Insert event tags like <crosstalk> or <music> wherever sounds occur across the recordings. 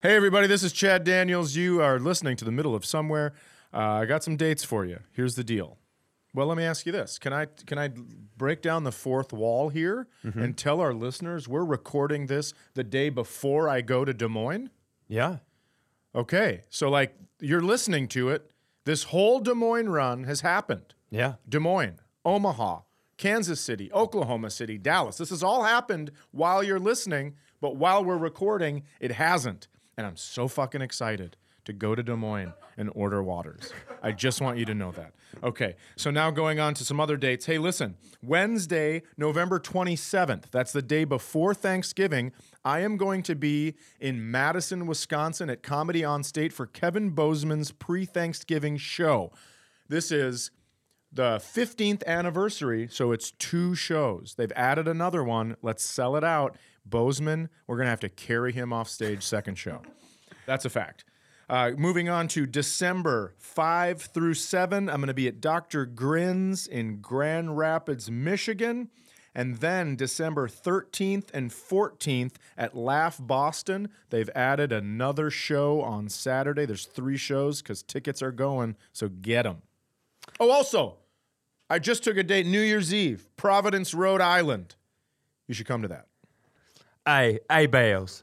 Hey, everybody, this is Chad Daniels. You are listening to the middle of somewhere. Uh, I got some dates for you. Here's the deal. Well, let me ask you this: Can I can I break down the fourth wall here and tell our listeners we're recording this the day before I go to Des Moines? Yeah. Okay, so like you're listening to it. This whole Des Moines run has happened. Yeah. Des Moines, Omaha, Kansas City, Oklahoma City, Dallas. This has all happened while you're listening, but while we're recording, it hasn't. And I'm so fucking excited to go to Des Moines and order waters. I just want you to know that. Okay, so now going on to some other dates. Hey, listen, Wednesday, November 27th, that's the day before Thanksgiving, I am going to be in Madison, Wisconsin at Comedy on State for Kevin Bozeman's pre Thanksgiving show. This is the 15th anniversary, so it's two shows. They've added another one. Let's sell it out. Bozeman, we're going to have to carry him off stage second show. That's a fact. Uh, moving on to December 5 through 7, I'm going to be at Dr. Grins in Grand Rapids, Michigan. And then December 13th and 14th at Laugh Boston. They've added another show on Saturday. There's three shows because tickets are going, so get them. Oh, also, I just took a date New Year's Eve, Providence, Rhode Island. You should come to that. Hey, hey, Bales.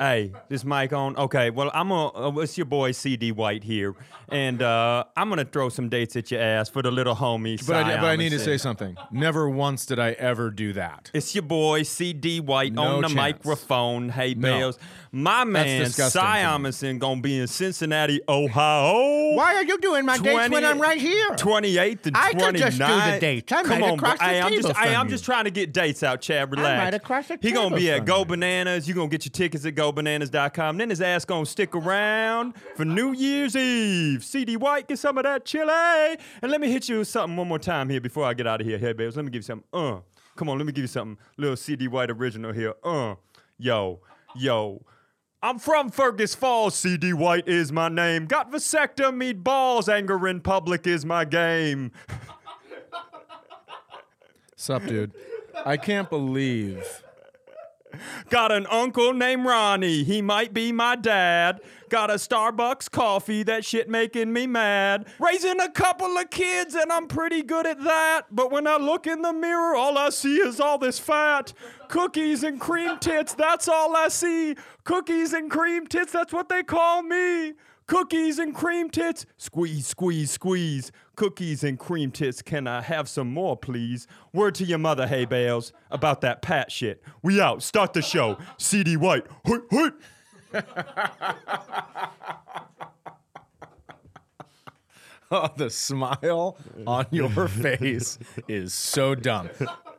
Hey, this mic on? Okay, well, I'm a, uh, it's your boy CD White here, and uh, I'm gonna throw some dates at your ass for the little homie. But I, but I need to say something. Never once did I ever do that. It's your boy CD White No on the chance. microphone. Hey, No. Bales. My man. Amundson, gonna be in Cincinnati, Ohio. Why are you doing my dates when I'm right here? 28th and I 29th. could just do the dates. I'm Come right on, across the hey, I'm table just, hey, I'm just trying to get dates out, Chad. Relax. right across the He gonna be at Go you. Bananas. You gonna get your tickets at GoBananas.com. Then his ass gonna stick around for New Year's Eve. CD White, get some of that chili. And let me hit you with something one more time here before I get out of here. Hey, babes, let me give you something. Uh, come on, let me give you something. Little CD White original here. Uh, yo, yo. I'm from Fergus Falls. CD White is my name. Got vasectomy balls. Anger in public is my game. Sup, dude? I can't believe. Got an uncle named Ronnie. He might be my dad. Got a Starbucks coffee. That shit making me mad. Raising a couple of kids, and I'm pretty good at that. But when I look in the mirror, all I see is all this fat. Cookies and cream tits, that's all I see. Cookies and cream tits, that's what they call me. Cookies and cream tits. Squeeze, squeeze, squeeze. Cookies and cream tits. Can I have some more, please? Word to your mother, hey bales, about that pat shit. We out. Start the show. CD White. Hoot, hoot. <laughs> Oh, the smile on your face is so dumb. <laughs>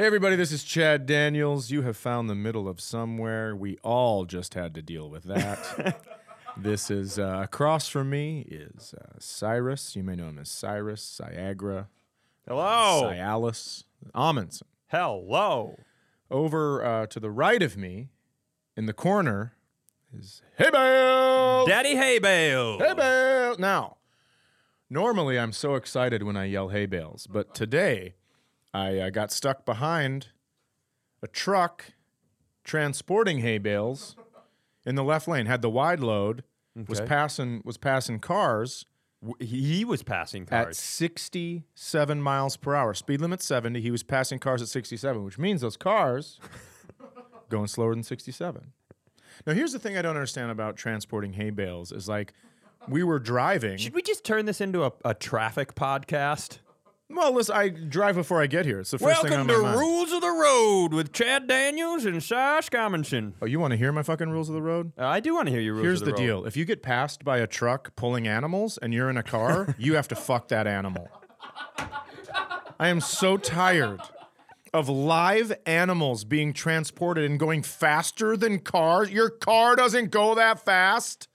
Hey, everybody, this is Chad Daniels. You have found the middle of somewhere. We all just had to deal with that. <laughs> this is uh, across from me is uh, Cyrus. You may know him as Cyrus, Ciagra, Hello. Cialis, Amundson. Hello. Over uh, to the right of me, in the corner, is Hey Bale! Daddy Hay Bale. Hey Bale! Now, normally I'm so excited when I yell Hey Bales, but today I uh, got stuck behind a truck transporting hay bales in the left lane. Had the wide load, was Okay. passing was passing cars W- He he was passing at cars. 67 miles per hour. Speed limit 70. He was passing cars at 67, which means those cars <laughs> going slower than 67. Now, here's the thing I don't understand about transporting hay bales is like we were driving. Should we just turn this into a, a traffic podcast? Well, listen, I drive before I get here. It's the first thing on Welcome my to mind. Rules of the Road with Chad Daniels and Cy Skammenson. Oh, you want to hear my fucking rules of the road? Uh, I do want to hear your rules Here's of the, road. Here's the, road. deal. If you get passed by a truck pulling animals and you're in a car, <laughs> you have to fuck that animal. I am so tired of live animals being transported and going faster than cars. Your car doesn't go that fast.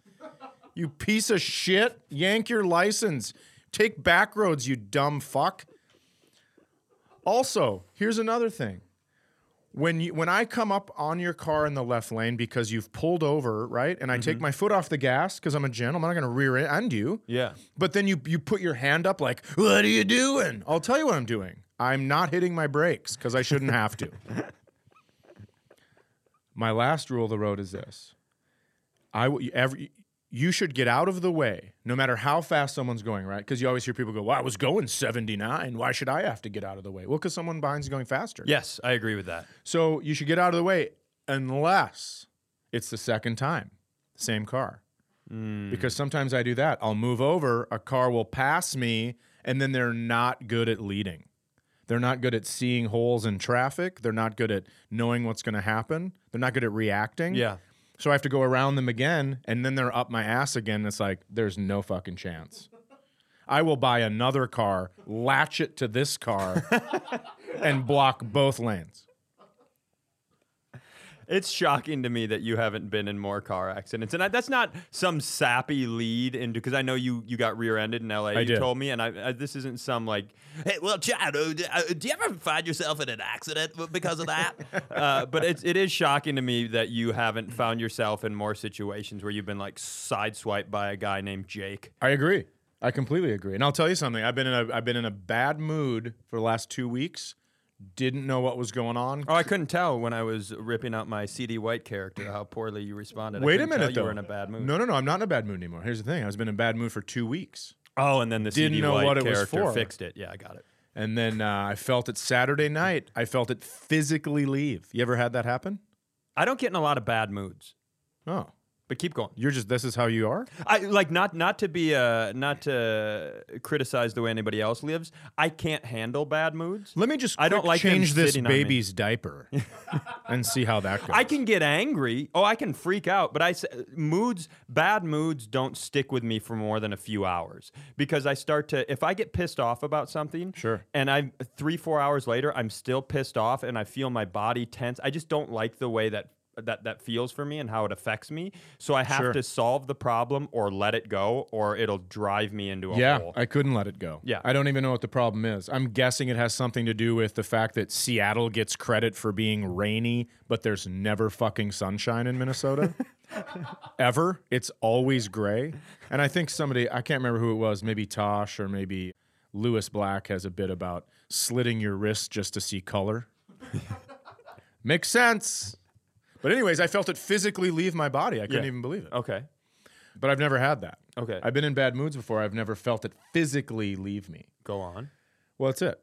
You piece of shit. Yank your license. Take back roads, you dumb fuck. Also, here's another thing. when you when I come up on your car in the left lane because you've pulled over, right? And I take mm-hmm. my foot off the gas because I'm a gentleman, I'm not going to rear end you. Yeah. But then you you put your hand up like, "What are you doing?" I'll tell you what I'm doing. I'm not hitting my brakes because I shouldn't have to. <laughs> my last rule of the road is this: I every you should get out of the way, no matter how fast someone's going, right? Because you always hear people go, "Well, I was going 79. Why should I have to get out of the way?" Well, because someone behind's going faster. Yes, I agree with that. So you should get out of the way unless it's the second time, same car. Hmm. Because sometimes I do that. I'll move over, a car will pass me, and then they're not good at leading. They're not good at seeing holes in traffic. They're not good at knowing what's going to happen. They're not good at reacting. Yeah. So I have to go around them again, and then they're up my ass again. It's like, there's no fucking chance. I will buy another car, latch it to this car, <laughs> and block both lanes. It's shocking to me that you haven't been in more car accidents, and I, that's not some sappy lead into because I know you you got rear-ended in L.A. you did. told me, and I, I this isn't some like, hey, well, Chad, uh, d- uh, do you ever find yourself in an accident because of that? <laughs> uh, but it's it is shocking to me that you haven't found yourself in more situations where you've been like sideswiped by a guy named Jake. I agree. I completely agree. And I'll tell you something. I've been in a I've been in a bad mood for the last two weeks. Didn't know what was going on. Oh, I couldn't tell when I was ripping out my CD White character how poorly you responded. Wait a minute, you were in a bad mood. No, no, no. I'm not in a bad mood anymore. Here's the thing. I was been in a bad mood for two weeks, Oh, and then the Didn't CD know White what it was character for. fixed it. Yeah, I got it. and then uh, I felt it Saturday night. I felt it physically leave. You ever had that happen? I don't get in a lot of bad moods, Oh, but keep going. you're just. This is how you are. I like not not to be uh not to criticize the way anybody else lives. I can't handle bad moods. Let me just. I don't like them change this sitting on me. baby's diaper, <laughs> and see how that goes. I can get angry. Oh, I can freak out, but I s- moods, bad moods don't stick with me for more than a few hours because I start to if I get pissed off about something, Sure. and I'm 3 4 hours later I'm still pissed off and I feel my body tense. I just don't like the way that that that feels for me and how it affects me. So I have Sure. to solve the problem or let it go or it'll drive me into a Yeah, hole. I couldn't let it go. Yeah. I don't even know what the problem is. I'm guessing it has something to do with the fact that Seattle gets credit for being rainy, but there's never fucking sunshine in Minnesota. <laughs> Ever. It's always gray. And I think somebody, I can't remember who it was, maybe Tosh or maybe Lewis Black has a bit about slitting your wrist just to see color. <laughs> Makes sense. But, anyways, I felt it physically leave my body. I couldn't Yeah. even believe it. okay. But I've never had that. Okay. I've been in bad moods before. I've never felt it physically leave me. Go on. Well, that's it.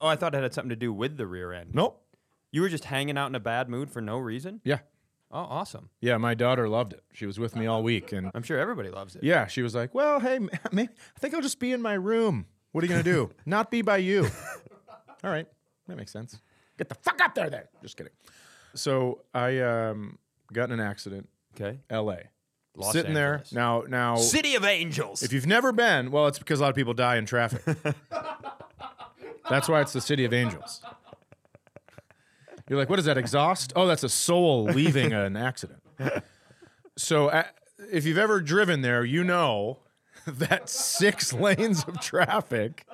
Oh, I thought it had something to do with the rear end. Nope. You were just hanging out in a bad mood for no reason? Yeah. Oh, awesome. Yeah, my daughter loved it. She was with me all week. And I'm sure everybody loves it. yeah, she was like, well, hey, <laughs> maybe, I think I'll just be in my room. What are you going to do? <laughs> Not be by you. all right. That makes sense. Get the fuck up there then. Just kidding. So I um, got in an accident, Okay. LA. Los Sitting Angeles. there. Now, now, City of Angels. if you've never been, well, it's because a lot of people die in traffic. <laughs> That's why it's the city of angels. You're like, what is that, exhaust? Oh, that's a soul leaving <laughs> an accident. So, uh, if you've ever driven there, you know <laughs> that six lanes of traffic.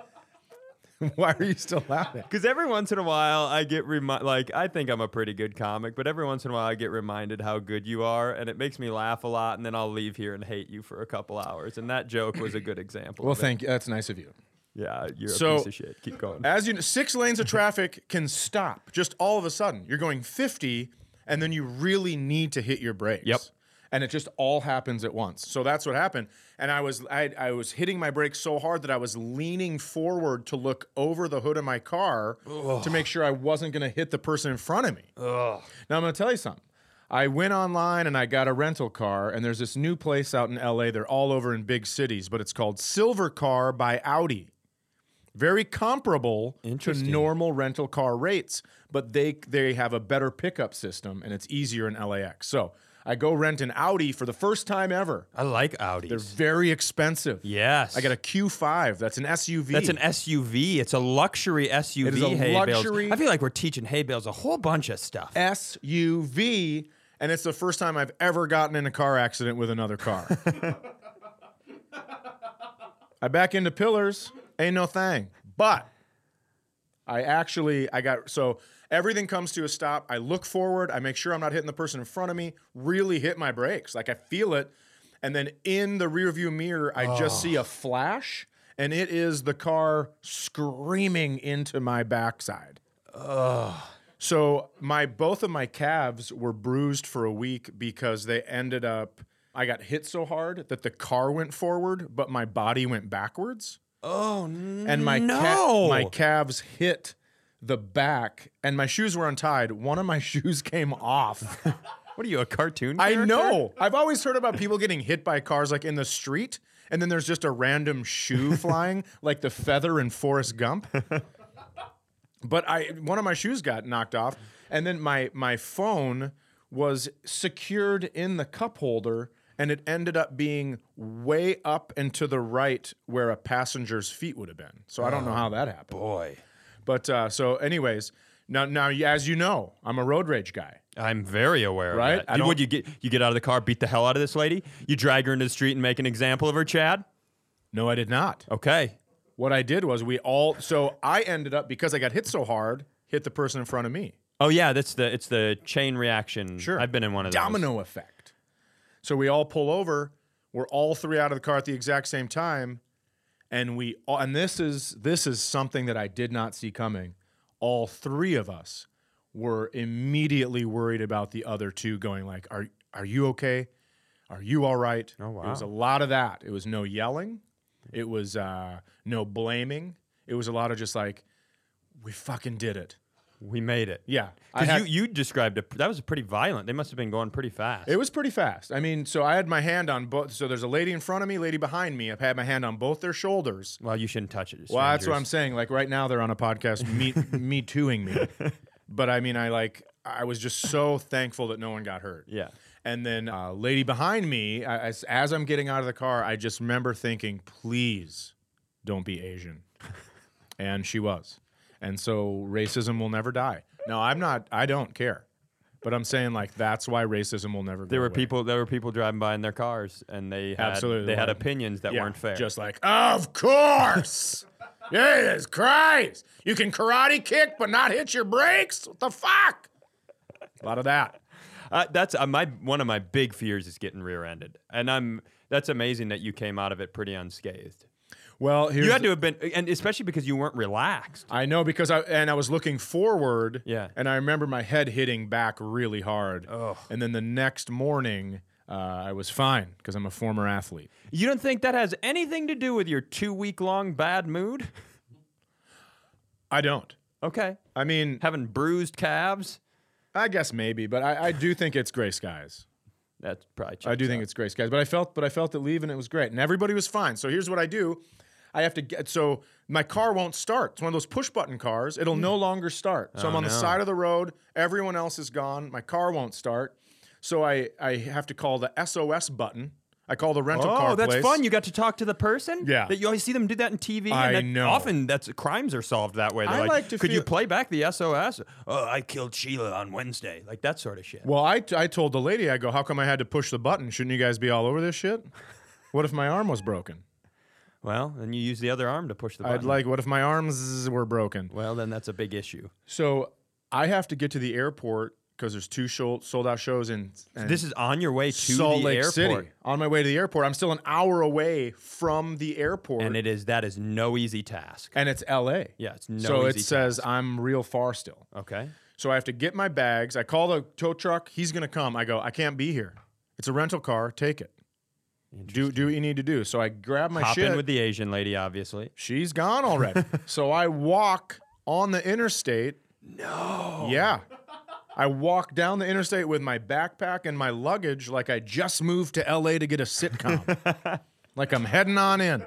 <laughs> Why are you still laughing? Because every once in a while, I get remi- like I think I'm a pretty good comic, but every once in a while, I get reminded how good you are, and it makes me laugh a lot. And then I'll leave here and hate you for a couple hours. And that joke was a good <clears throat> example. Well, thank you. That's nice of you. Yeah, you're So- a piece of shit. Keep going. As you know, six lanes of traffic can stop just all of a sudden. You're going 50, and then you really need to hit your brakes. Yep. And it just all happens at once. So that's what happened. And I was I, I was hitting my brakes so hard that I was leaning forward to look over the hood of my car to make sure I wasn't going to hit the person in front of me. Now I'm going to tell you something. I went online and I got a rental car, and there's this new place out in LA. They're all over in big cities, but it's called Silvercar by Audi very comparable to normal rental car rates, but they they have a better pickup system and it's easier in LAX. So I go rent an Audi for the first time ever. I like Audis. They're very expensive. yes, I got a Q5. That's an SUV. That's an SUV. It's a luxury SUV. It is a hay luxury- Bales. I feel like we're teaching hay bales a whole bunch of stuff. SUV, and it's the first time I've ever gotten in a car accident with another car. <laughs> I back into pillars, ain't no thing. But I actually I got so Everything comes to a stop. I look forward. I make sure I'm not hitting the person in front of me. Really hit my brakes. Like I feel it. And then in the rearview mirror, I just see a flash, and it is the car screaming into my backside. So my both of my calves were bruised for a week because they ended up. I got hit so hard that the car went forward, but my body went backwards Oh and my ca- my calves hit the back, and my shoes were untied. One of my <laughs> shoes came off. What are you, a cartoon? I know. I've always heard about people getting hit by cars like in the street, and then there's just a random shoe <laughs> flying, like the feather in Forrest Gump. But I one of my shoes got knocked off, and then my my phone was secured in the cup holder, and it ended up being way up and to the right where a passenger's feet would have been. So I don't know how oh, that happened. Boy, But uh, so, anyways, now now as you know, I'm a road rage guy. I'm very aware Right? of. You, would you get you get out of the car, beat the hell out of this lady? You drag her into the street and make an example of her, Chad? No, I did not. Okay. What I did was we all. So I ended up because I got hit so hard, hit the person in front of me. Oh yeah, that's the it's the chain reaction. Sure. I've been in one of those. Domino effect. So we all pull over. We're all three out of the car at the exact same time, and we all, and this is this is something that I did not see coming. All three of us were immediately worried about the other two going like, "Are are you okay? Are you all right?" Oh, wow! It was a lot of that. It was no yelling. It was uh, no blaming. It was a lot of just like, "We fucking did it." We made it. Yeah, Because you, you described it. That was pretty violent. They must have been going pretty fast. It was pretty fast. I mean, so I had my hand on both. So there's a lady in front of me, lady behind me. I've had my hand on both their shoulders. well, you shouldn't touch it. Well, that's what I'm saying. Like right now, they're on a podcast, me <laughs> me tooing me. But I mean, I like I was just so thankful that no one got hurt. Yeah. And then, uh, lady behind me, I- as, as I'm getting out of the car, I just remember thinking, please don't be Asian. and she was. And so racism will never die. No, I'm not, I don't care. But I'm saying, like, that's why racism will never go There were away. people. There were people driving by in their cars, and they had Absolutely, they had opinions that Yeah, weren't fair. Just like, of course. Jesus Christ. You can karate kick but not hit your brakes? What the fuck? A lot of that. Uh, that's uh, my one of my big fears is getting rear-ended, and I'm. That's amazing that you came out of it pretty unscathed. Well, here's You had to have been, and especially because you weren't relaxed. I know because I and I was looking forward. Yeah. And I remember my head hitting back really hard. Ugh. And then the next morning, uh, I was fine because I'm a former athlete. You don't think that has anything to do with your two-week-long bad mood? I don't. Okay, I mean, having bruised calves. I guess maybe, but I, I do think it's gray skies. That's probably. True. I do checks think it's gray skies, but I felt, but I felt it leaving. And it was great, and everybody was fine. So here's what I do: I have to get. So my car won't start. It's one of those push button cars. It'll hmm. no longer start. So oh, I'm Oh, on the side of the road. Everyone else is gone. My car won't start. So I I have to call the SOS button. I call the rental car Oh, that's place. fun! You got to talk to the person. Yeah. that you always see them do that in TV. I and that know. Often, that's crimes are solved that way. They're I like, like to could you play back the SOS? Oh, I killed Sheila on Wednesday. Like that sort of shit. Well, I, I told the lady, I go, how come I had to push the button? Shouldn't you guys be all over this shit? What if my arm was broken? Well, then you use the other arm to push the button. I'd like, what if my arms were broken? Well, then that's a big issue. So I have to get to the airport because there's two sold out shows in, in This is on your way to Salt the Lake airport, City. On my way to the airport, I'm still an hour away from the airport, and it is that is no easy task. and it's L.A. Yeah, it's no so it easy says I'm real far still. Okay. So I have to get my bags. I call the tow truck. He's gonna come. I go. I can't be here. It's a rental car. Take it. Do do what you need to do. So I grab my Hop shit. in with the Asian lady, obviously. She's gone already. <laughs> so I walk on the interstate. No. Yeah. I walk down the interstate with my backpack and my luggage like I just moved to LA to get a sitcom. <laughs> like I'm heading on in.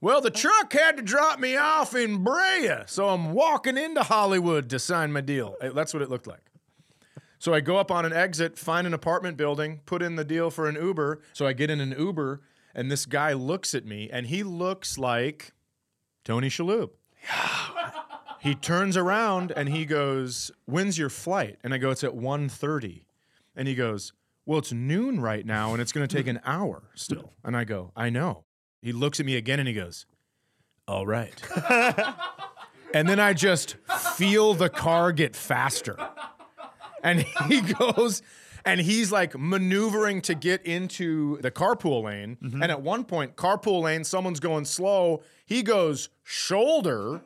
Well, the truck had to drop me off in Brea, so I'm walking into Hollywood to sign my deal. That's what it looked like. So I go up on an exit, find an apartment building, put in the deal for an Uber. So I get in an Uber, and this guy looks at me, and he looks like Tony Shalhoub. he turns around and he goes, "When's your flight?" And I go, "It's at 1.30. And he goes, "Well, it's noon right now, and it's going to take an hour still." And I go, "I know." He looks at me again and he goes, "All right." <laughs> and then I just feel the car get faster. And he <laughs> goes and he's like maneuvering to get into the carpool lane. Mm-hmm. And at one point, carpool lane, someone's going slow. He goes shoulder,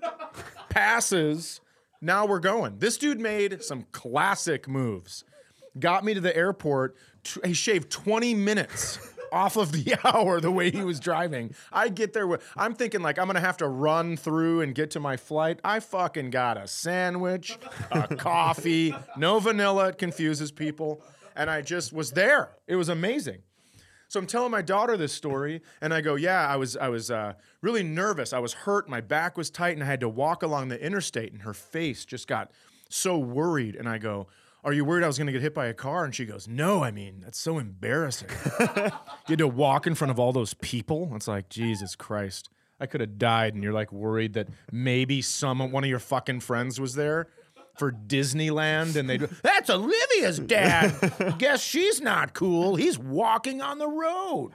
passes. Now we're going. This dude made some classic moves. Got me to the airport. T- He shaved 20 minutes off of the <laughs> hour the way he was driving. I get there with, I'm thinking like I'm gonna have to run through and get to my flight. I fucking got a sandwich, a <laughs> coffee, no vanilla, it confuses people. And I just was there. It was amazing. So I'm telling my daughter this story, and I go, "Yeah, I was, I was uh, really nervous. I was hurt. My back was tight, and I had to walk along the interstate." And her face just got so worried. And I go, "Are you worried I was going to get hit by a car?" And she goes, "No. I mean, that's so embarrassing. <laughs> you had to walk in front of all those people. It's like Jesus Christ. I could have died, and you're like worried that maybe some one of your fucking friends was there." For Disneyland, and they do. That's Olivia's dad. <laughs> Guess she's not cool. He's walking on the road.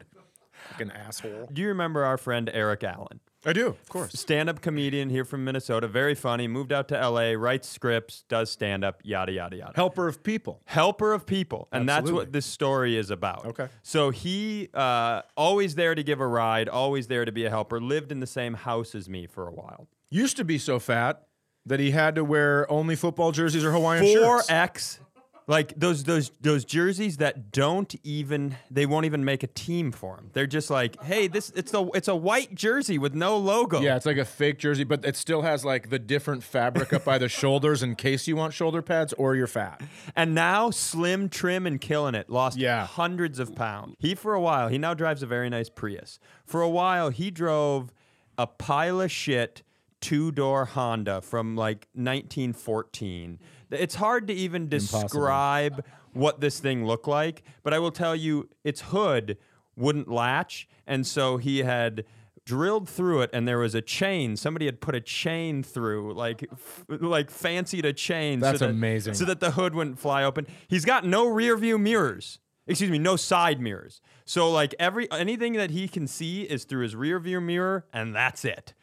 Fucking asshole. Do you remember our friend Erik Allen? I do, of course. Stand-up comedian here from Minnesota, very funny. Moved out to L.A., writes scripts, does stand-up, yada yada yada. Helper of people. helper of people and that's what this story is about Okay. so he uh, always there to give a ride always there to be a helper lived in the same house as me for a while Used to be so fat that he had to wear only football jerseys or Hawaiian shirts. 4x like those those those jerseys that don't even they won't even make a team for him they're just like hey this it's a it's a white jersey with no logo Yeah, it's like a fake jersey, but it still has like the different fabric up by the <laughs> shoulders in case you want shoulder pads or you're fat. And now slim, trim, and killing it. Lost Yeah. hundreds of pounds. He for a while, he now drives a very nice Prius. For a while, he drove a pile of shit two door Honda from like 1914. It's hard to even describe what this thing looked like, but I will tell you, its hood wouldn't latch, and so he had drilled through it and there was a chain. Somebody had put a chain through like f- like fancied a chain That's so that, amazing. so that the hood wouldn't fly open. He's got no rear view mirrors. Excuse me no side mirrors. So like every anything that he can see is through his rear view mirror and that's it.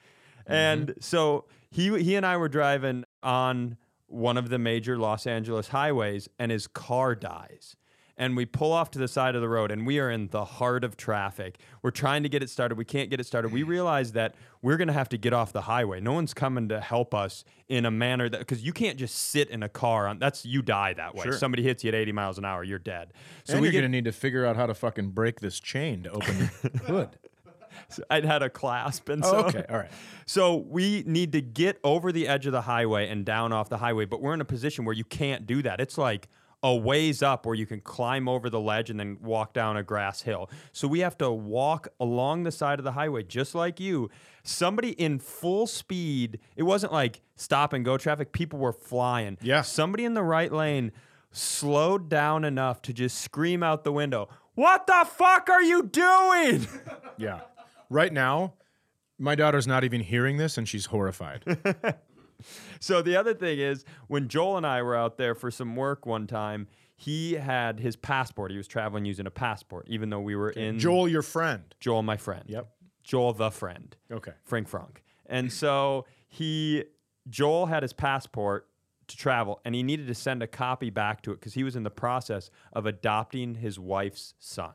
Mm-hmm. And so he he and I were driving on one of the major Los Angeles highways and his car dies and we pull off to the side of the road and we are in the heart of traffic. We're trying to get it started. We can't get it started. We realize that we're going to have to get off the highway. No one's coming to help us in a manner that cuz you can't just sit in a car on that's you die that way. Sure. Somebody hits you at 80 miles an hour, you're dead. So and we you're gonna need to figure out how to fucking break this chain to open the hood. <laughs> I'd had a clasp and Oh, so okay, all right. <laughs> So we need to get over the edge of the highway and down off the highway, but we're in a position where you can't do that. It's like a ways up where you can climb over the ledge and then walk down a grass hill. So we have to walk along the side of the highway just like you. Somebody in full speed. It wasn't like stop and go traffic. People were flying. Yeah. Somebody in the right lane slowed down enough to just scream out the window, "What the fuck are you doing?" Yeah. Right now, my daughter's not even hearing this and she's horrified. <laughs> So the other thing is, when Joel and I were out there for some work one time, he had his passport. He was traveling using a passport, even though we were in Joel, your friend. Joel, my friend. Yep. Joel, the friend. Okay. Frank Frank. And so he, Joel had his passport to travel, and he needed to send a copy back to it because he was in the process of adopting his wife's son.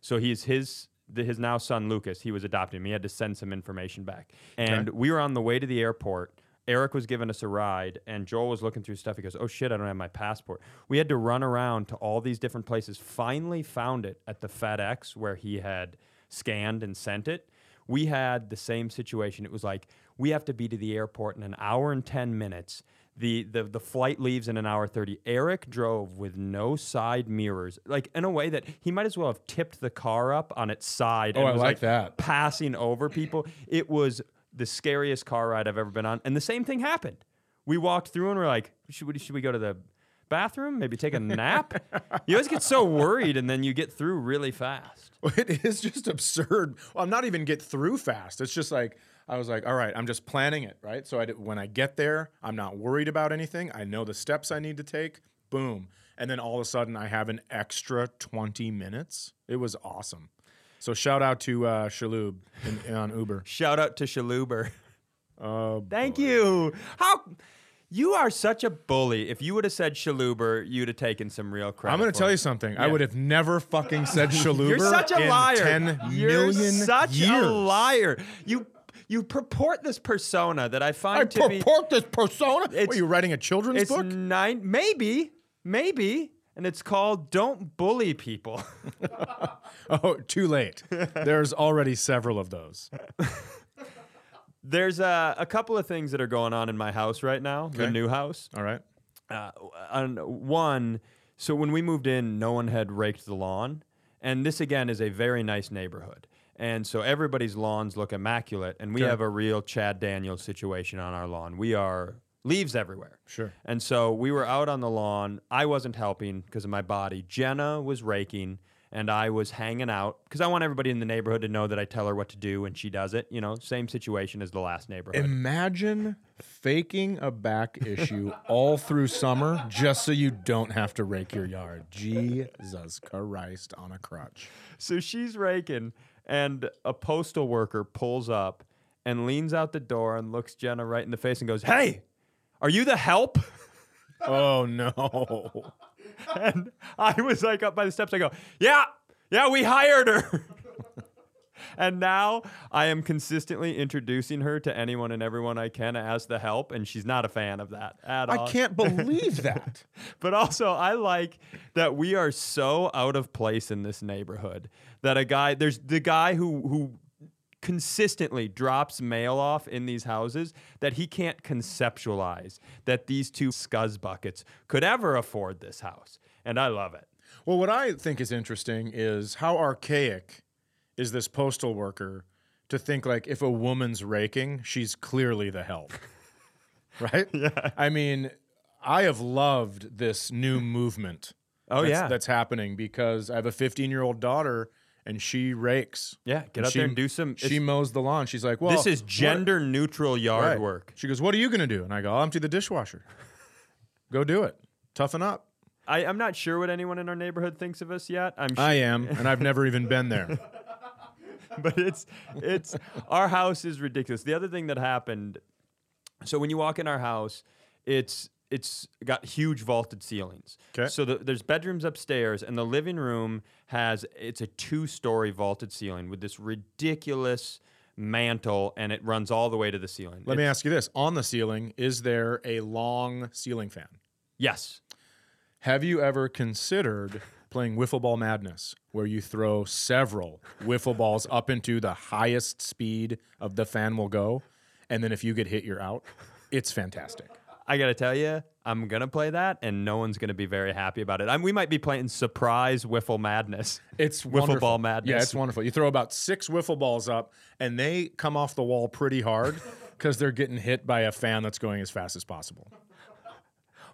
So he's his the, his now son Lucas. He was adopting him. He had to send some information back, and we were on the way to the airport. Erik was giving us a ride, and Joel was looking through stuff. He goes, "Oh shit, I don't have my passport." We had to run around to all these different places. Finally, found it at the FedEx where he had scanned and sent it. We had the same situation. It was like we have to be to the airport in an hour and ten minutes. The, the the flight leaves in an hour 30. Erik drove with no side mirrors, like in a way that he might as well have tipped the car up on its side. Oh, and I was, like that. Passing over people. It was the scariest car ride I've ever been on. And the same thing happened. We walked through and we're like, should we, should we go to the bathroom? Maybe take a nap? <laughs> you always get so worried and then you get through really fast. <laughs> It is just absurd. Well, I'm not even get through fast. It's just like I was like, all right, I'm just planning it, right? So I did, when I get there, I'm not worried about anything. I know the steps I need to take. Boom, and then all of a sudden, I have an extra 20 minutes. It was awesome. So shout out to uh, Shalhoub in, on Uber. Shout out to Shaluber. Oh, Thank you. How you are such a bully. If you would have said Shaluber, you'd have taken some real credit. I'm going to tell it. you something. I would have never fucking said <laughs> Shaluber You're such a liar. 10 You're such years. a liar. You you purport this persona that I find I to be purport this persona. What, are you writing a children's book? nine maybe maybe and it's called Don't Bully People. <laughs> Oh, too late. There's already several of those. <laughs> There's uh, a couple of things that are going on in my house right now, the Okay. new house. All right. uh, on one, so when we moved in, no one had raked the lawn, and this again is a very nice neighborhood, and so everybody's lawns look immaculate, and we Okay. have a real Chad Daniels situation on our lawn. We are leaves everywhere. Sure. And so we were out on the lawn. I wasn't helping because of my body. Jenna was raking, and I was hanging out because I want everybody in the neighborhood to know that I tell her what to do and she does it. You know, same situation as the last neighborhood. Imagine faking a back issue all through summer just so you don't have to rake your yard. Jesus Christ on a crutch. So she's raking, and a postal worker pulls up and leans out the door and looks Jenna right in the face and goes, Hey, are you the help? <laughs> Oh no. <laughs> And I was like up by the steps. I go, Yeah, yeah, we hired her. <laughs> and now I am consistently introducing her to anyone and everyone I can as the help, and she's not a fan of that at all. I can't believe <laughs> that. But also, I like that we are so out of place in this neighborhood that a guy, there's the guy who who consistently drops mail off in these houses that he can't conceptualize that these two scuzz buckets could ever afford this house. And I love it. Well, what I think is interesting is how archaic is this postal worker to think like if a woman's raking, she's clearly the help. <laughs> right? Yeah. I mean, I have loved this new movement. Oh, that's, yeah. that's happening because I have a 15 year old daughter and she rakes. Yeah, get And out she, there and do some. She mows the lawn. She's like, "Well, this is what- gender neutral yard right. work. She goes, "What are you gonna do?" And I go, "I'll empty the dishwasher. Go do it. Toughen up." I, I'm not sure what anyone in our neighborhood thinks of us yet. I'm sure I am, and I've never even been there. <laughs> but it's it's our house is ridiculous. The other thing that happened, so when you walk in our house, it's it's got huge vaulted ceilings. Okay. So the, there's bedrooms upstairs, and the living room has it's a two-story vaulted ceiling with this ridiculous mantle, and it runs all the way to the ceiling. Let me ask you this: On the ceiling, is there a long ceiling fan? Yes. Have you ever considered playing wiffle ball madness, where you throw several wiffle balls up into the highest speed of the fan will go, and then if you get hit, you're out? It's fantastic. I gotta tell you, I'm gonna play that, and no one's gonna be very happy about it. I we might be playing surprise wiffle madness. It's <laughs> Wiffle wonderful. ball madness. Yeah, it's wonderful. You throw about six wiffle balls up, and they come off the wall pretty hard <laughs> because they're getting hit by a fan that's going as fast as possible.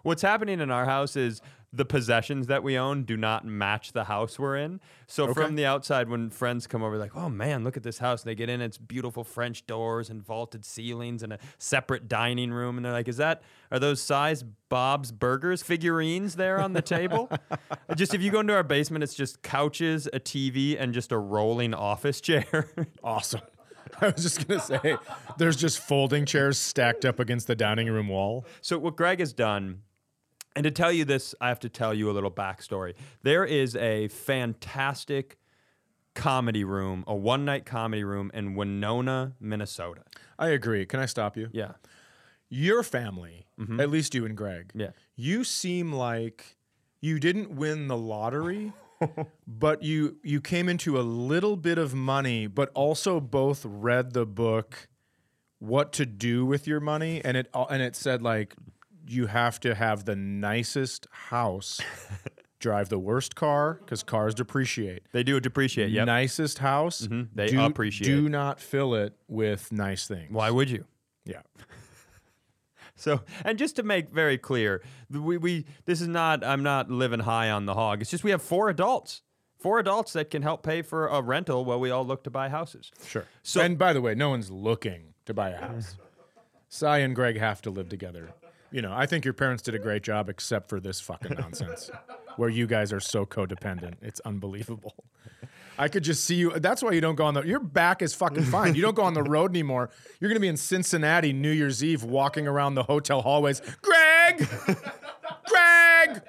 What's happening in our house is the possessions that we own do not match the house we're in. So from the outside, when friends come over, like, "Oh man, look at this house!" And They get in, it's beautiful French doors and vaulted ceilings and a separate dining room, and they're like, "Is that are those size Bob's Burgers figurines there on the table?" <laughs> just if you go into our basement, it's just couches, a TV, and just a rolling office chair. Awesome. <laughs> I was just gonna say, there's just folding chairs stacked up against the dining room wall. So what Greg has done, and to tell you this, I have to tell you a little backstory. There is a fantastic comedy room, a one night comedy room in Winona, Minnesota. I agree. Can I stop you? Yeah. Your family, mm-hmm. at least you and Greg, Yeah. you seem like you didn't win the lottery, <laughs> but you you came into a little bit of money, but also both read the book what to do with your money and it and it said like you have to have the nicest house, <laughs> drive the worst car cuz cars depreciate. They do depreciate. Yep. Nicest house, mm-hmm. They do, appreciate. Do not fill it with nice things. Why would you? Yeah. <laughs> So, and just to make very clear, we, we this is not I'm not living high on the hog. It's just we have four adults, four adults that can help pay for a rental while we all look to buy houses. Sure. So- and by the way, no one's looking to buy a house. <laughs> Cy and Greg have to live together. You know, I think your parents did a great job, except for this fucking nonsense, where you guys are so codependent. It's unbelievable. I could just see you. That's why you don't go on the. Your back is fucking fine. You don't go on the road anymore. You're gonna be in Cincinnati New Year's Eve, walking around the hotel hallways. Greg, Greg,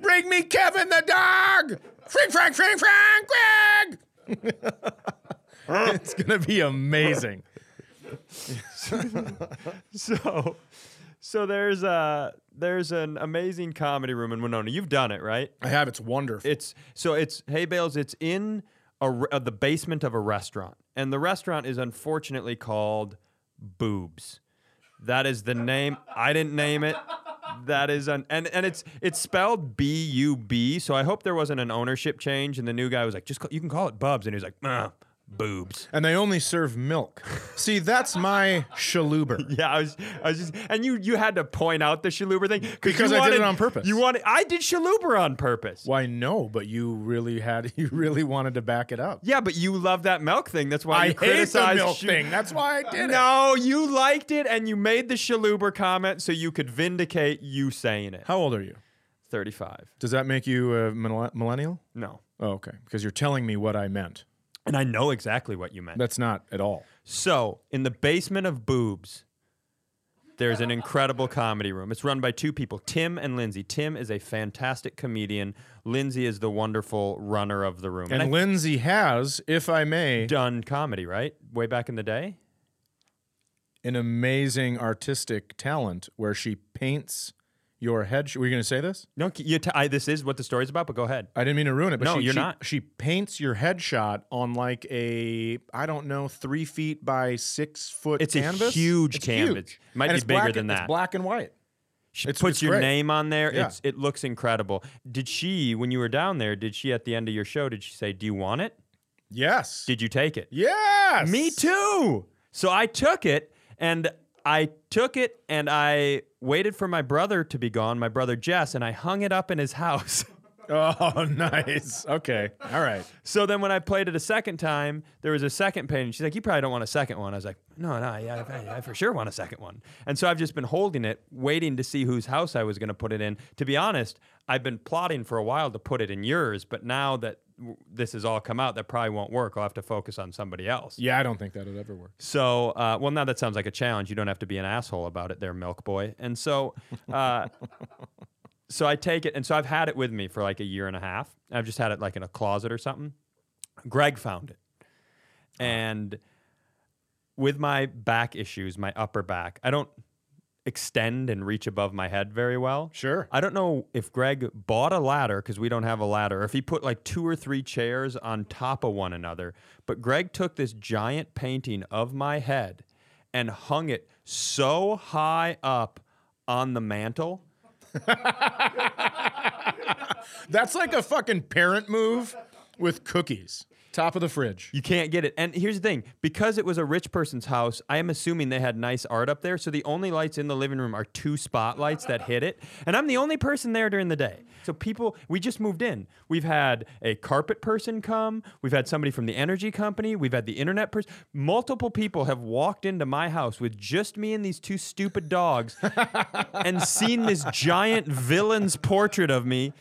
bring me Kevin the dog. Frank, Frank, Frank, Frank, Greg. <laughs> it's gonna be amazing. <laughs> So, so there's a there's an amazing comedy room in Winona. You've done it, right? I have. It's wonderful. It's so it's Hay Bales. It's in a, uh, the basement of a restaurant, and the restaurant is unfortunately called Boobs. That is the name. I didn't name it. That is an and and it's it's spelled B U B. So I hope there wasn't an ownership change, and the new guy was like, just call, you can call it Bubs, and he was like, nah, boobs. and they only serve milk. See, that's my shaluber. <laughs> Yeah, I was, I was just, and you, you had to point out the shaluber thing Because I did it on purpose. You wanted, I did shaluber on purpose. Why no? But you really had. <laughs> You really wanted to back it up. Yeah, but you love that milk thing. That's why I you hate the criticized milk Sh- thing. That's why I did it. No, you liked it, and you made the shaluber comment so you could vindicate you saying it. How old are you? Thirty-five. Does that make you a millennial? No, Oh, okay. Because you're telling me what I meant. And I know exactly what you meant. That's not at all. So, in the basement of Boobs, there's an incredible comedy room. It's run by two people, Tim and Lindsay. Tim is a fantastic comedian. Lindsay is the wonderful runner of the room. And I've Lindsay has, if I may, done comedy, right? Way back in the day. an amazing artistic talent where she paints your head. Were you going to say this? No, you t- I, this is what the story's about, but go ahead. I didn't mean to ruin it, but No, she, you're she- not. She paints your headshot on like a I don't know three feet by six foot. It's a huge It's canvas. huge. Might And be bigger black than that. It's black and white. She It's- puts it's your great. name on there. Yeah. It's it looks incredible. Did she, when you were down there, did she at the end of your show, did she say, Do you want it? Yes. Did you take it? yes. Me too. So I took it and I took it and I waited for my brother to be gone, my brother Jess, and I hung it up in his house. <laughs> Oh, nice. Okay. All right. so then when I played it a second time, there was a second painting. She's like, You probably don't want a second one. I was like, No, no, yeah, I, I for sure want a second one. And so I've just been holding it, waiting to see whose house I was going to put it in. To be honest, I've been plotting for a while to put it in yours, but now that this has all come out, that probably won't work. I'll have to focus on somebody else. Yeah, I don't think that would ever work. So, uh, well, now that sounds like a challenge. You don't have to be an asshole about it, there, Milk Boy. And so, uh, <laughs> so I take it, and so I've had it with me for like a year and a half. I've just had it like in a closet or something. Greg found it, and with my back issues, my upper back, I don't extend and reach above my head very well. Sure. I don't know if Greg bought a ladder because we don't have a ladder, or if he put like two or three chairs on top of one another. But Greg took this giant painting of my head and hung it so high up on the mantle. <laughs> That's like a fucking parent move with cookies. Top of the fridge. You can't get it. And here's the thing because it was a rich person's house, I am assuming they had nice art up there. So the only lights in the living room are two spotlights that hit it. And I'm the only person there during the day. So people, we just moved in. We've had a carpet person come. We've had somebody from the energy company. We've had the internet person. Multiple people have walked into my house with just me and these two stupid dogs <laughs> and seen this giant villain's portrait of me.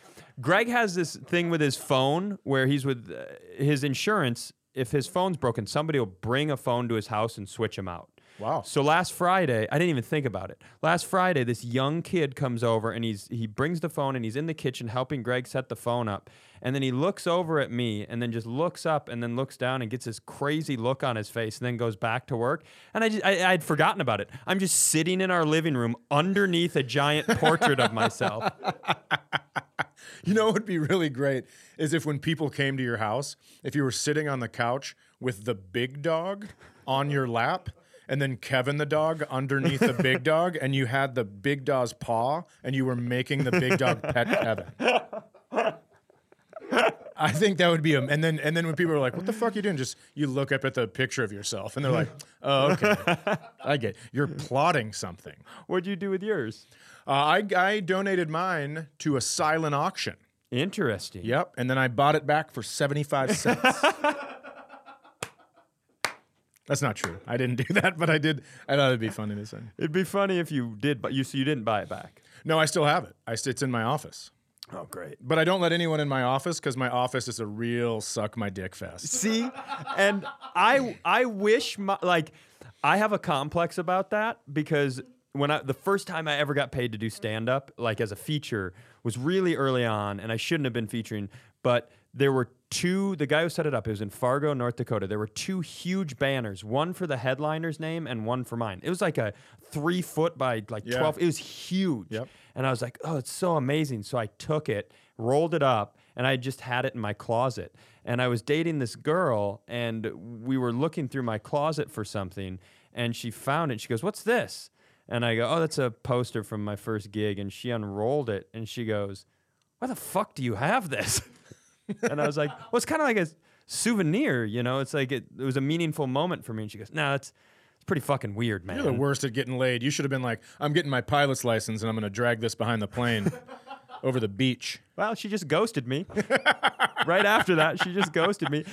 Greg has this thing with his phone where he's with uh, his insurance. If his phone's broken, somebody will bring a phone to his house and switch him out. Wow. So last Friday, I didn't even think about it. Last Friday, this young kid comes over and he's he brings the phone and he's in the kitchen helping Greg set the phone up. And then he looks over at me and then just looks up and then looks down and gets this crazy look on his face and then goes back to work. And I just I, I'd forgotten about it. I'm just sitting in our living room underneath a giant portrait of myself. <laughs> You know what would be really great is if when people came to your house, if you were sitting on the couch with the big dog on your lap, and then Kevin the dog underneath the big dog, and you had the big dog's paw, and you were making the big dog pet Kevin. I think that would be a, and then and then when people are like, "What the fuck are you doing?" Just you look up at the picture of yourself, and they're like, "Oh, okay, I get. You're plotting something." What'd you do with yours? Uh, I I donated mine to a silent auction. Interesting. Yep. And then I bought it back for 75 cents. <laughs> That's not true. I didn't do <laughs> that, but I did. I thought it'd be funny to say. It'd be funny if you did, but you so you didn't buy it back. No, I still have it. I, st- it's in my office. Oh, great. But I don't let anyone in my office because my office is a real suck my dick fest. See, and I I wish my like I have a complex about that because when I the first time I ever got paid to do stand up like as a feature was really early on and I shouldn't have been featuring, but there were two the guy who set it up it was in Fargo, North Dakota. There were two huge banners, one for the headliner's name and one for mine. It was like a 3 foot by like Yeah. 12 it was huge. Yep. And I was like, oh, it's so amazing. So I took it, rolled it up, and I just had it in my closet. And I was dating this girl, and we were looking through my closet for something, and she found it. She goes, What's this? And I go, Oh, that's a poster from my first gig. And she unrolled it, and she goes, Why the fuck do you have this? <laughs> and I was like, Well, it's kind of like a souvenir, you know? It's like it, it was a meaningful moment for me. And she goes, No, it's, it's pretty fucking weird, man. You're the worst at getting laid. You should have been like, I'm getting my pilot's license and I'm going to drag this behind the plane <laughs> over the beach. Well, she just ghosted me. <laughs> right after that, she just ghosted me.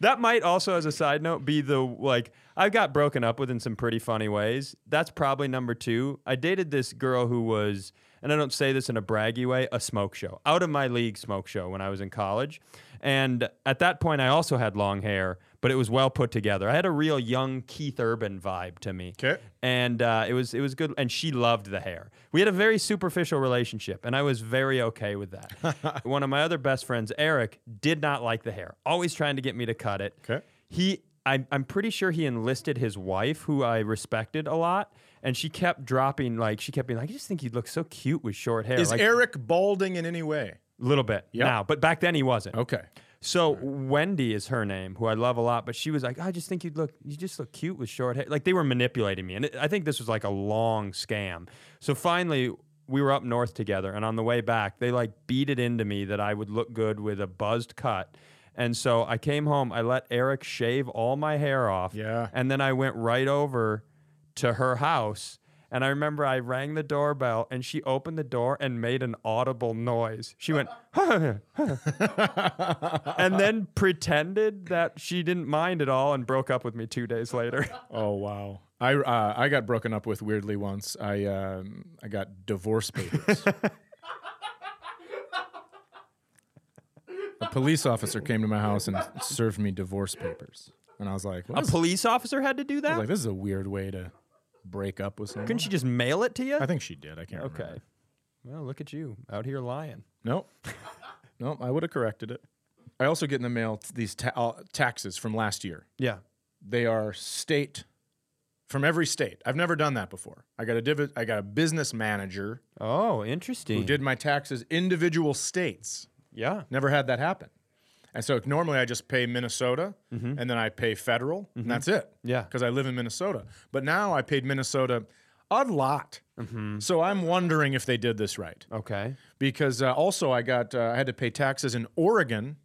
That might also, as a side note, be the like I got broken up with in some pretty funny ways. That's probably number two. I dated this girl who was, and I don't say this in a braggy way, a smoke show, out of my league smoke show when I was in college. And at that point, I also had long hair, but it was well put together. I had a real young Keith Urban vibe to me Okay. and uh, it was it was good. And she loved the hair. We had a very superficial relationship, and I was very okay with that. <laughs> One of my other best friends, Eric, did not like the hair. Always trying to get me to cut it. Okay. He, I, I'm pretty sure he enlisted his wife, who I respected a lot, and she kept dropping like she kept being like, "I just think you'd look so cute with short hair." Is like, Eric balding in any way? a little bit Yep. now, but back then he wasn't. Okay. So Wendy is her name, who I love a lot, but she was like, "I just think you'd look, you just look cute with short hair." Like they were manipulating me, and it, I think this was like a long scam. So finally, we were up north together, and on the way back, they like beat it into me that I would look good with a buzzed cut. And so I came home. I let Eric shave all my hair off. Yeah. And then I went right over to her house. And I remember I rang the doorbell and she opened the door and made an audible noise. She went, <laughs> and then pretended that she didn't mind at all and broke up with me two days later. <laughs> Oh wow. I uh, I got broken up with weirdly once. I um, I got divorce papers. <laughs> a police officer came to my house and served me divorce papers, and I was like, what A police officer had to do I that? was like, this is a weird way to break up with someone. Couldn't she just mail it to you? I think she did. I can't remember. Okay. remember. Well, look at you out here lying. Nope. <laughs> nope. I would have corrected it. I also get in the mail these ta- uh, taxes from last year. Yeah. They are state from every state. I've never done that before. I got a divi- I got a business manager Oh, interesting. who did my taxes individual states. Yeah. Never had that happen. And so normally I just pay Minnesota Mm-hmm. and then I pay federal and that's it. Yeah. Because I live in Minnesota. But now I paid Minnesota a lot. Mm-hmm. So I'm wondering if they did this right. Okay. Because uh, also I got uh, I had to pay taxes in Oregon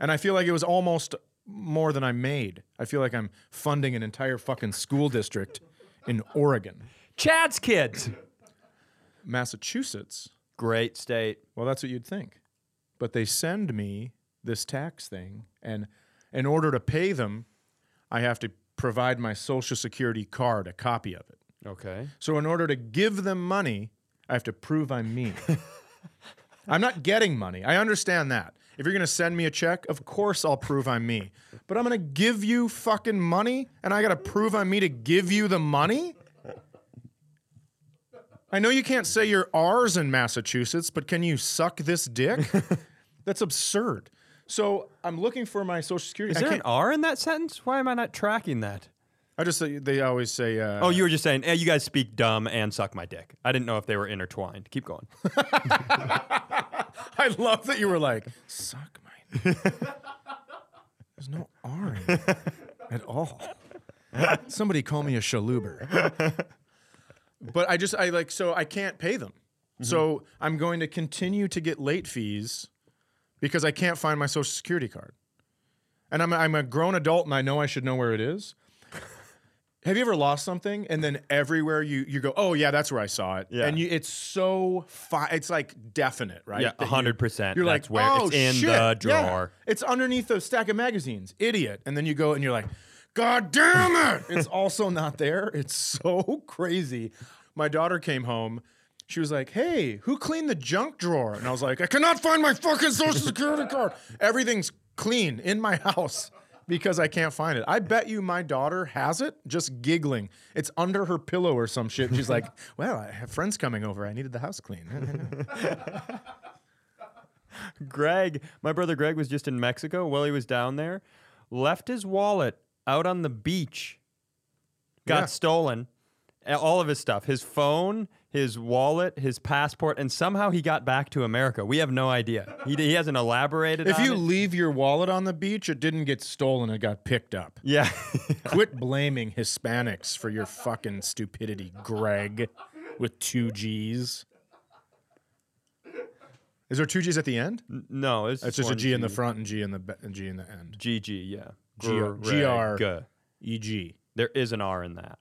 and I feel like it was almost more than I made. I feel like I'm funding an entire fucking school district in Oregon. Chad's kids. Massachusetts Great state. Well, that's what you'd think. But they send me this tax thing, and in order to pay them, I have to provide my social security card, a copy of it. Okay. So, in order to give them money, I have to prove I'm me. <laughs> I'm not getting money. I understand that. If you're going to send me a check, of course I'll prove I'm me. But I'm going to give you fucking money, and I got to prove I'm me to give you the money? I know you can't say your R's in Massachusetts, but can you suck this dick? <laughs> That's absurd. So I'm looking for my social security. Is I there an R in that sentence? Why am I not tracking that? I just say they always say. Uh, Oh, you were just saying, eh, you guys speak dumb and suck my dick. I didn't know if they were intertwined. Keep going. <laughs> I love that you were like, suck my. <laughs> There's no R in it at all. Somebody call me a shaluber. but I just, I like, so I can't pay them. So I'm going to continue to get late fees because I can't find my social security card. And I'm, I'm a grown adult and I know I should know where it is. <laughs> Have you ever lost something and then everywhere you, you go, oh yeah, that's where I saw it, Yeah. and you, it's so fi- it's like definite, right? Yeah, That 100%. You're That's like, where oh, it's in shit, the yeah. drawer. It's underneath a stack of magazines, idiot. And then you go and you're like, God damn it! <laughs> it's also not there. It's so <laughs> crazy. My daughter came home she was like, "Hey, who cleaned the junk drawer?" And I was like, "I cannot find my fucking social security card. Everything's clean in my <laughs> house." Because I can't find it. I bet you my daughter has it, just giggling. It's under her pillow or some shit. She's like, <laughs> Well, I have friends coming over. I needed the house clean. <laughs> Greg, my brother Greg was just in Mexico while he was down there, left his wallet out on the beach, got Yeah. stolen, all of his stuff, his phone, his wallet, his passport, and somehow he got back to America. We have no idea. He, he hasn't elaborated. if you it. leave your wallet on the beach, it didn't get stolen, it got picked up. yeah, <laughs> Quit blaming Hispanics for your fucking stupidity, Greg, with two G's. Is there two G's at the end? no, it's, It's just a one G in the front and G in the be- and G in the end. GG, yeah, G- GR. G R E G. There is an R in that.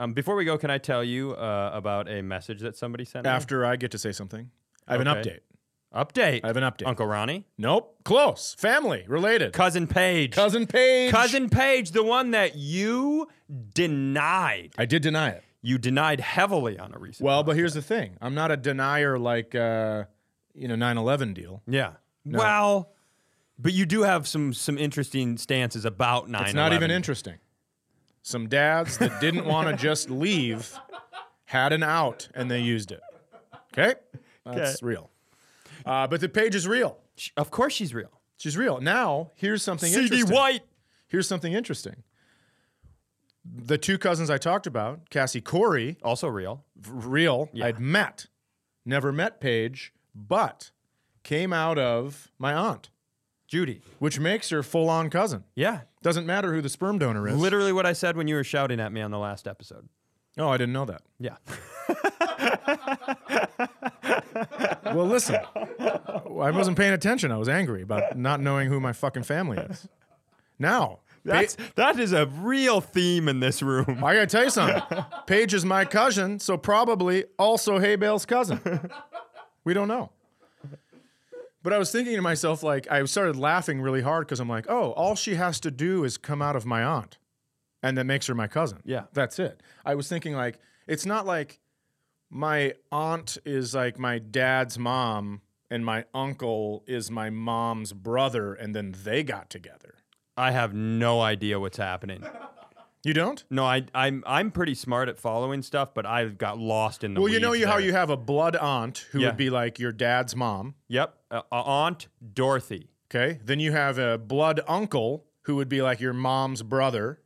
Um, before we go, can I tell you uh, about a message that somebody sent me? After I get to say something, I have an Okay. update. Update. I have an update. Uncle Ronnie, Nope, close. Family related. cousin Paige, Cousin Paige. cousin Paige, the one that you denied. I did deny it. You denied heavily on a recent. Well, but here's the thing. I'm not a denier like uh, you know 9/11 deal. yeah. Well, but you do have some some interesting stances about 9 It's not even interesting. Some dads that didn't want to just leave had an out and they used it. Okay? That's real. Uh, but the page is real. Of course, she's real. She's real. Now, here's something CD interesting. White. Here's something interesting. The two cousins I talked about, Cassie Corey, Also real. real, Yeah. I'd met. Never met Paige, but came out of my aunt, Judy. which makes her full on cousin. Yeah. Doesn't matter who the sperm donor is. Literally what I said when you were shouting at me on the last episode. Oh, I didn't know that. Yeah. <laughs> Well, listen, I wasn't paying attention. I was angry about not knowing who my fucking family is. Now, That's that is a real theme in this room. I gotta tell you something. Paige is my cousin, so probably also Hay Bale's cousin. We don't know. But I was thinking to myself, like, I started laughing really hard because I'm like, oh, all she has to do is come out of my aunt, and that makes her my cousin. Yeah. That's it. I was thinking, like, it's not like my aunt is like my dad's mom, and my uncle is my mom's brother, and then they got together. I have no idea what's happening. <laughs> You don't? No, I, I'm I'm pretty smart at following stuff, but I got lost in the. Well, you know you how you have a blood aunt who Yeah. would be like your dad's mom. Yep, uh, Aunt Dorothy. Okay. Then you have a blood uncle who would be like your mom's brother.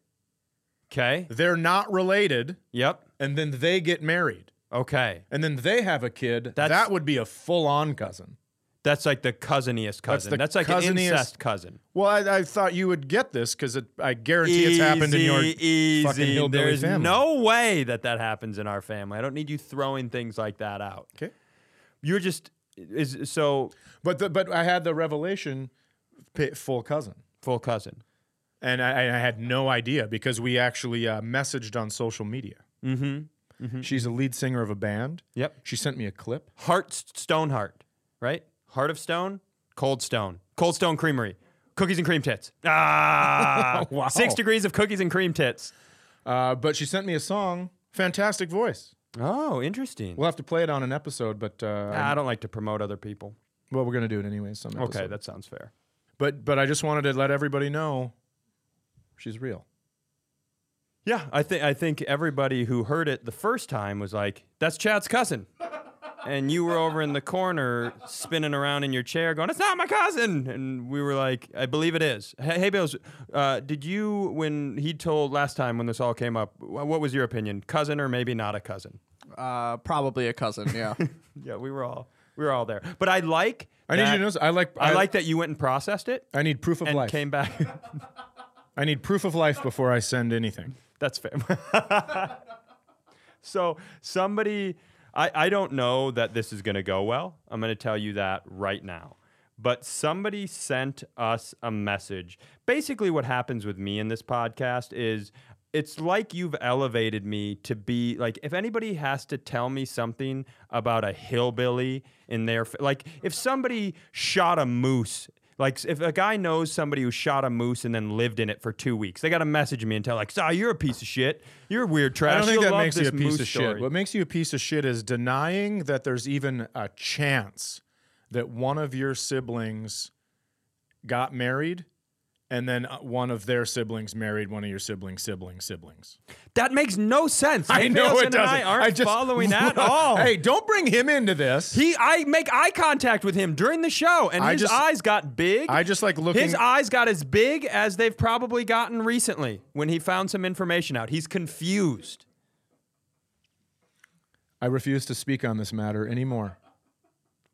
Okay. They're not related, Yep. and then they get married, Okay. and then they have a kid. That's- that would be a full-on cousin. That's like the cousiniest cousin. the That's, like an cousiniest- incest cousin. Well, I, I thought you would get this because I guarantee it's happened in your easy. fucking hillbilly There's family. no way that that happens in our family. I don't need you throwing things like that out. Okay. You're just is so But the, but I had the revelation, full cousin, full cousin. and I, I had no idea because we actually uh, messaged on social media. Mm-hmm. She's a lead singer of a band. Yep. She sent me a clip. Heart Stone Heart, right? Heart of Stone, Cold Stone, Cold Stone Creamery, cookies and cream tits. Ah, <laughs> Wow. six degrees of cookies and cream tits. Uh, but she sent me a song. Fantastic voice. Oh, interesting. We'll have to play it on an episode, but uh, Ah, I don't like to promote other people. well, we're gonna do it anyways. Some episode. Okay, that sounds fair. but but I just wanted to let everybody know she's real. Yeah, I think I think everybody who heard it the first time was like, "That's Chad's cousin," <laughs> and you were over in the corner spinning around in your chair, going, "It's not my cousin," and we were like, "I believe it is." Hey, hey Bills, uh, did you when he told last time when this all came up? What was your opinion, cousin or maybe not a cousin? Uh, probably a cousin. Yeah. <laughs> Yeah, we were all we were all there, but I like. I need you to know. I like. I like that you went and processed it I need proof of and life. came back. <laughs> I need proof of life before I send anything. That's fair. <laughs> so somebody, I, I don't know that this is going to go well. I'm going to tell you that right now. But somebody sent us a message. Basically, what happens with me in this podcast is it's like you've elevated me to be like if anybody has to tell me something about a hillbilly in their like if somebody shot a moose Like if a guy knows somebody who shot a moose and then lived in it for two weeks, they got to message me and tell like, "Sorry, you're a piece of shit. You're weird trash." I don't think You'll that makes you a piece of shit. story." What makes you a piece of shit is denying that there's even a chance that one of your siblings got married and then uh, one of their siblings married one of your siblings' siblings' siblings. That makes no sense. I know Nick it and doesn't. I aren't I just following at <laughs> all. Hey, don't bring him into this. He, I make eye contact with him during the show, and I his just- eyes got big. I just like looking. his eyes got as big as they've probably gotten recently when he found some information out. He's confused. I refuse to speak on this matter anymore.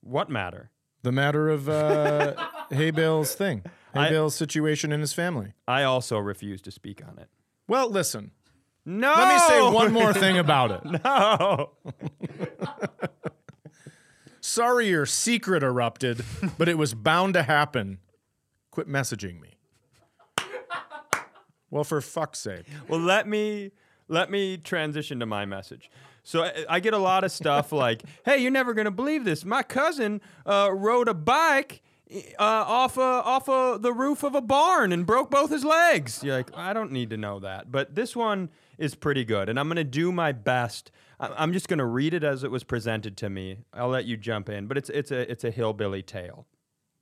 What matter? The matter of uh, <laughs> Hay Bale's thing, I- situation in his family. I also refuse to speak on it. Well, listen. No. Let me say one more thing about it. <laughs> No. <laughs> Sorry your secret erupted, but it was bound to happen. Quit messaging me. Well, for fuck's sake. Well, let me let me transition to my message. So I, I get a lot of stuff like, <laughs> "Hey, you're never gonna believe this. My cousin uh, rode a bike." Uh, off a, off a, the roof of a barn and broke both his legs. You're like, I don't need to know that. But this one is pretty good, and I'm gonna do my best. I'm just gonna read it as it was presented to me. I'll let you jump in, but it's it's a it's a hillbilly tale.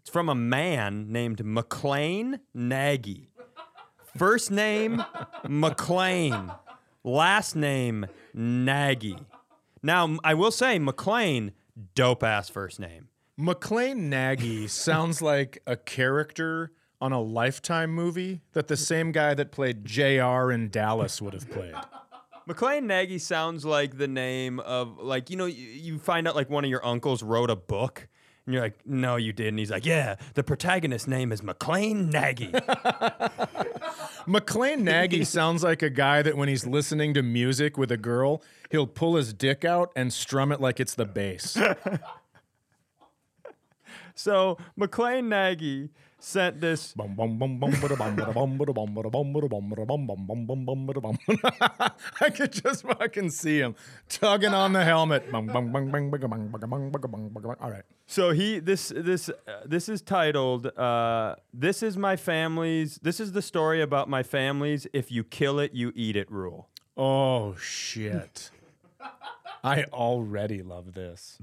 It's from a man named McLane Nagy. First name McLane. Last name Nagy. Now, I will say McLane, dope ass first name. McLane Nagy <laughs> sounds like a character on a Lifetime movie that the same guy that played JR in Dallas would have played. McLane Nagy sounds like the name of like you know you, you find out like one of your uncles wrote a book and you're like no you didn't he's like yeah the protagonist's name is McLane Nagy <laughs> McLane Nagy sounds like a guy that when he's listening to music with a girl, he'll pull his dick out and strum it like it's the bass. <laughs> so McLane Nagy sent this. I could just fucking see him tugging on the helmet. All right. So he this this uh, this is titled uh, "This is my family's. This is the story about my family's. If you kill it, you eat it. Rule." Oh, shit. I already love this.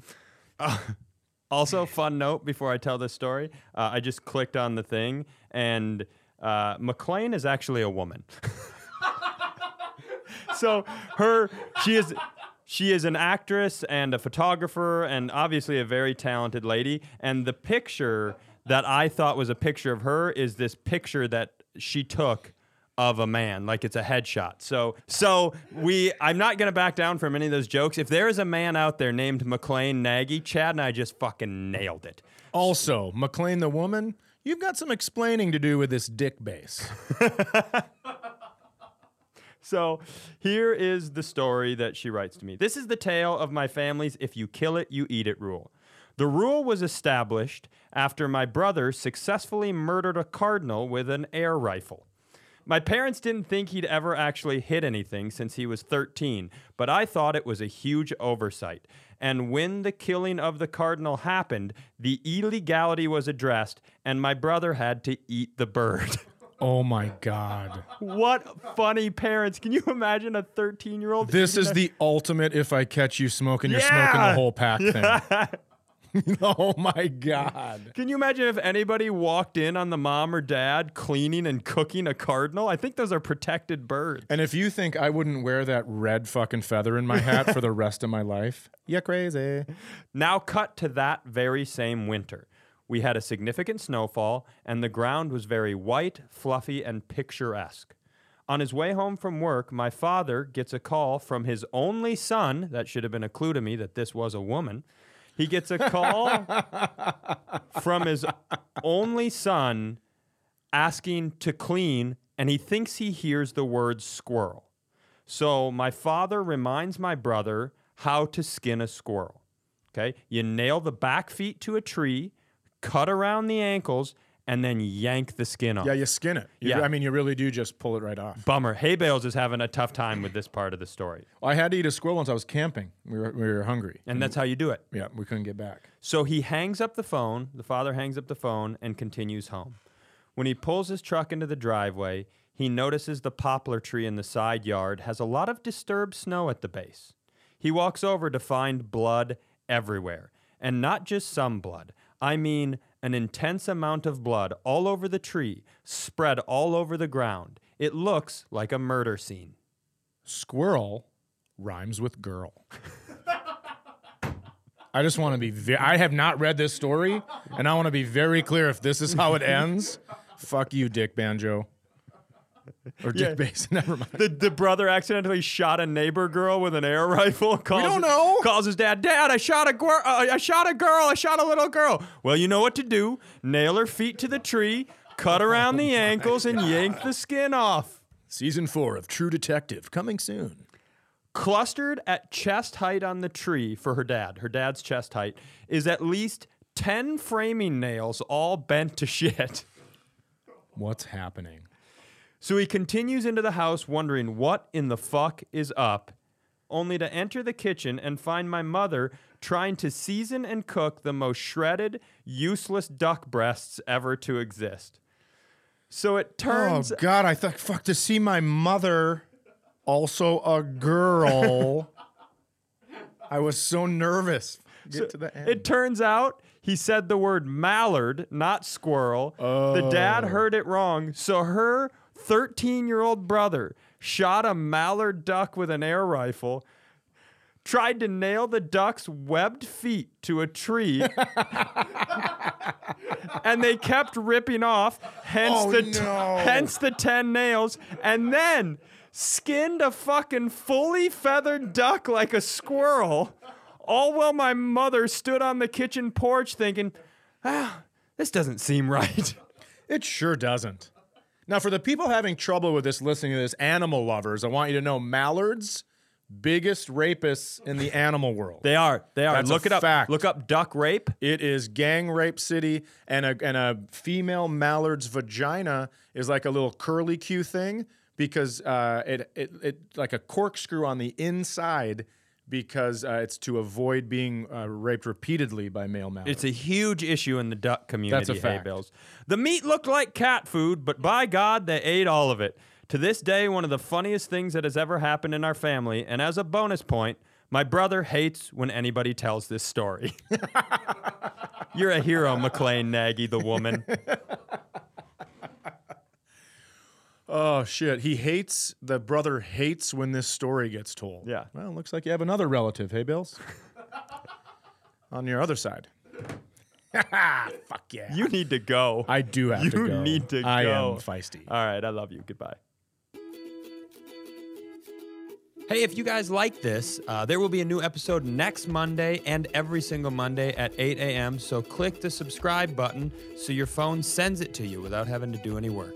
Also, fun note before I tell this story, uh, I just clicked on the thing, and uh, McLane is actually a woman. <laughs> so her she is she is an actress and a photographer and obviously a very talented lady and the picture that i thought was a picture of her is this picture that she took of a man like it's a headshot so so we i'm not going to back down from any of those jokes if there is a man out there named mclane nagy chad and i just fucking nailed it Also, McLane the woman, you've got some explaining to do with this dick base. <laughs> So here is the story that she writes to me. This is the tale of my family's if you kill it, you eat it rule. The rule was established after my brother successfully murdered a cardinal with an air rifle. My parents didn't think he'd ever actually hit anything since he was 13, but I thought it was a huge oversight. And when the killing of the cardinal happened, the illegality was addressed, and my brother had to eat the bird. <laughs> Oh my God. What funny parents. Can you imagine a 13 year old? This is the ultimate if I catch you smoking, you're smoking the whole pack thing. <laughs> <laughs> oh my God. Can you imagine if anybody walked in on the mom or dad cleaning and cooking a cardinal? I think those are protected birds. And if you think I wouldn't wear that red fucking feather in my hat for the <laughs> rest of my life, you're crazy. Now, cut to that very same winter. We had a significant snowfall, and the ground was very white, fluffy, and picturesque. On his way home from work, my father gets a call from his only son. That should have been a clue to me that this was a woman. He gets a call <laughs> from his only son asking to clean, and he thinks he hears the word squirrel. So my father reminds my brother how to skin a squirrel. Okay, you nail the back feet to a tree, cut around the ankles, and then yank the skin off. Yeah, you skin it. You- Yeah. I mean, you really do just pull it right off. Bummer. Hay bales is having a tough time with this part of the story. I had to eat a squirrel once I was camping. We were, we were hungry. And that's how you do it. Yeah, we couldn't get back. So he hangs up the phone. The father hangs up the phone and continues home. When he pulls his truck into the driveway, he notices the poplar tree in the side yard has a lot of disturbed snow at the base. He walks over to find blood everywhere. And not just some blood. I mean, an intense amount of blood all over the tree, spread all over the ground. It looks like a murder scene. Squirrel rhymes with girl. I just want to be. Ve- I have not read this story, and I want to be very clear. If this is how it ends, fuck you, Dick Banjo, or Dick Yeah. Bass. <laughs> Never mind. The, the brother accidentally shot a neighbor girl with an air rifle. Calls, don't know. Calls his dad, Dad, I shot a girl. Uh, I shot a girl. I shot a little girl. Well, you know what to do. Nail her feet to the tree, cut around the ankles, and yank the skin off. Season four of True Detective coming soon. Clustered at chest height on the tree for her dad, her dad's chest height, is at least 10 framing nails all bent to shit. What's happening? So he continues into the house wondering what in the fuck is up, only to enter the kitchen and find my mother trying to season and cook the most shredded, useless duck breasts ever to exist. So it turns oh God! I thought fuck to see my mother, also a girl. I was so nervous. Get to the end. It turns out he said the word mallard, not squirrel. The dad oh. heard it wrong, so her 13 year old brother shot a mallard duck with an air rifle, tried to nail the duck's webbed feet to a tree. <laughs> and they kept ripping off, hence Oh, the t- no. hence the 10 nails, and then skinned a fucking fully feathered duck like a squirrel. All while my mother stood on the kitchen porch thinking, ah, this doesn't seem right. It sure doesn't. Now, for the people having trouble with this, listening to this, animal lovers, I want you to know mallards, biggest rapists in the animal world. They are. They are. That's Look it up. fact. Look up duck rape. It is gang rape city, and a and a female mallard's vagina is like a little curly Q thing because uh, it it it like a corkscrew on the inside because uh, it's to avoid being uh, raped repeatedly by male mallards. It's a huge issue in the duck community. That's a fact. bales. The meat looked like cat food, but by God, they ate all of it. To this day, one of the funniest things that has ever happened in our family. And as a bonus point, my brother hates when anybody tells this story. <laughs> You're a hero, McLane Nagy, the woman. <laughs> oh shit! He hates the brother hates when this story gets told. Yeah. Well, looks like you have another relative. Hey, Bills. <laughs> on your other side. <laughs> Fuck yeah! You need to go. I do have You to go. need to I go. am feisty. All right, I love you. Goodbye. Hey, if you guys like this, uh, there will be a new episode next Monday and every single Monday at 8 a.m. So click the subscribe button so your phone sends it to you without having to do any work.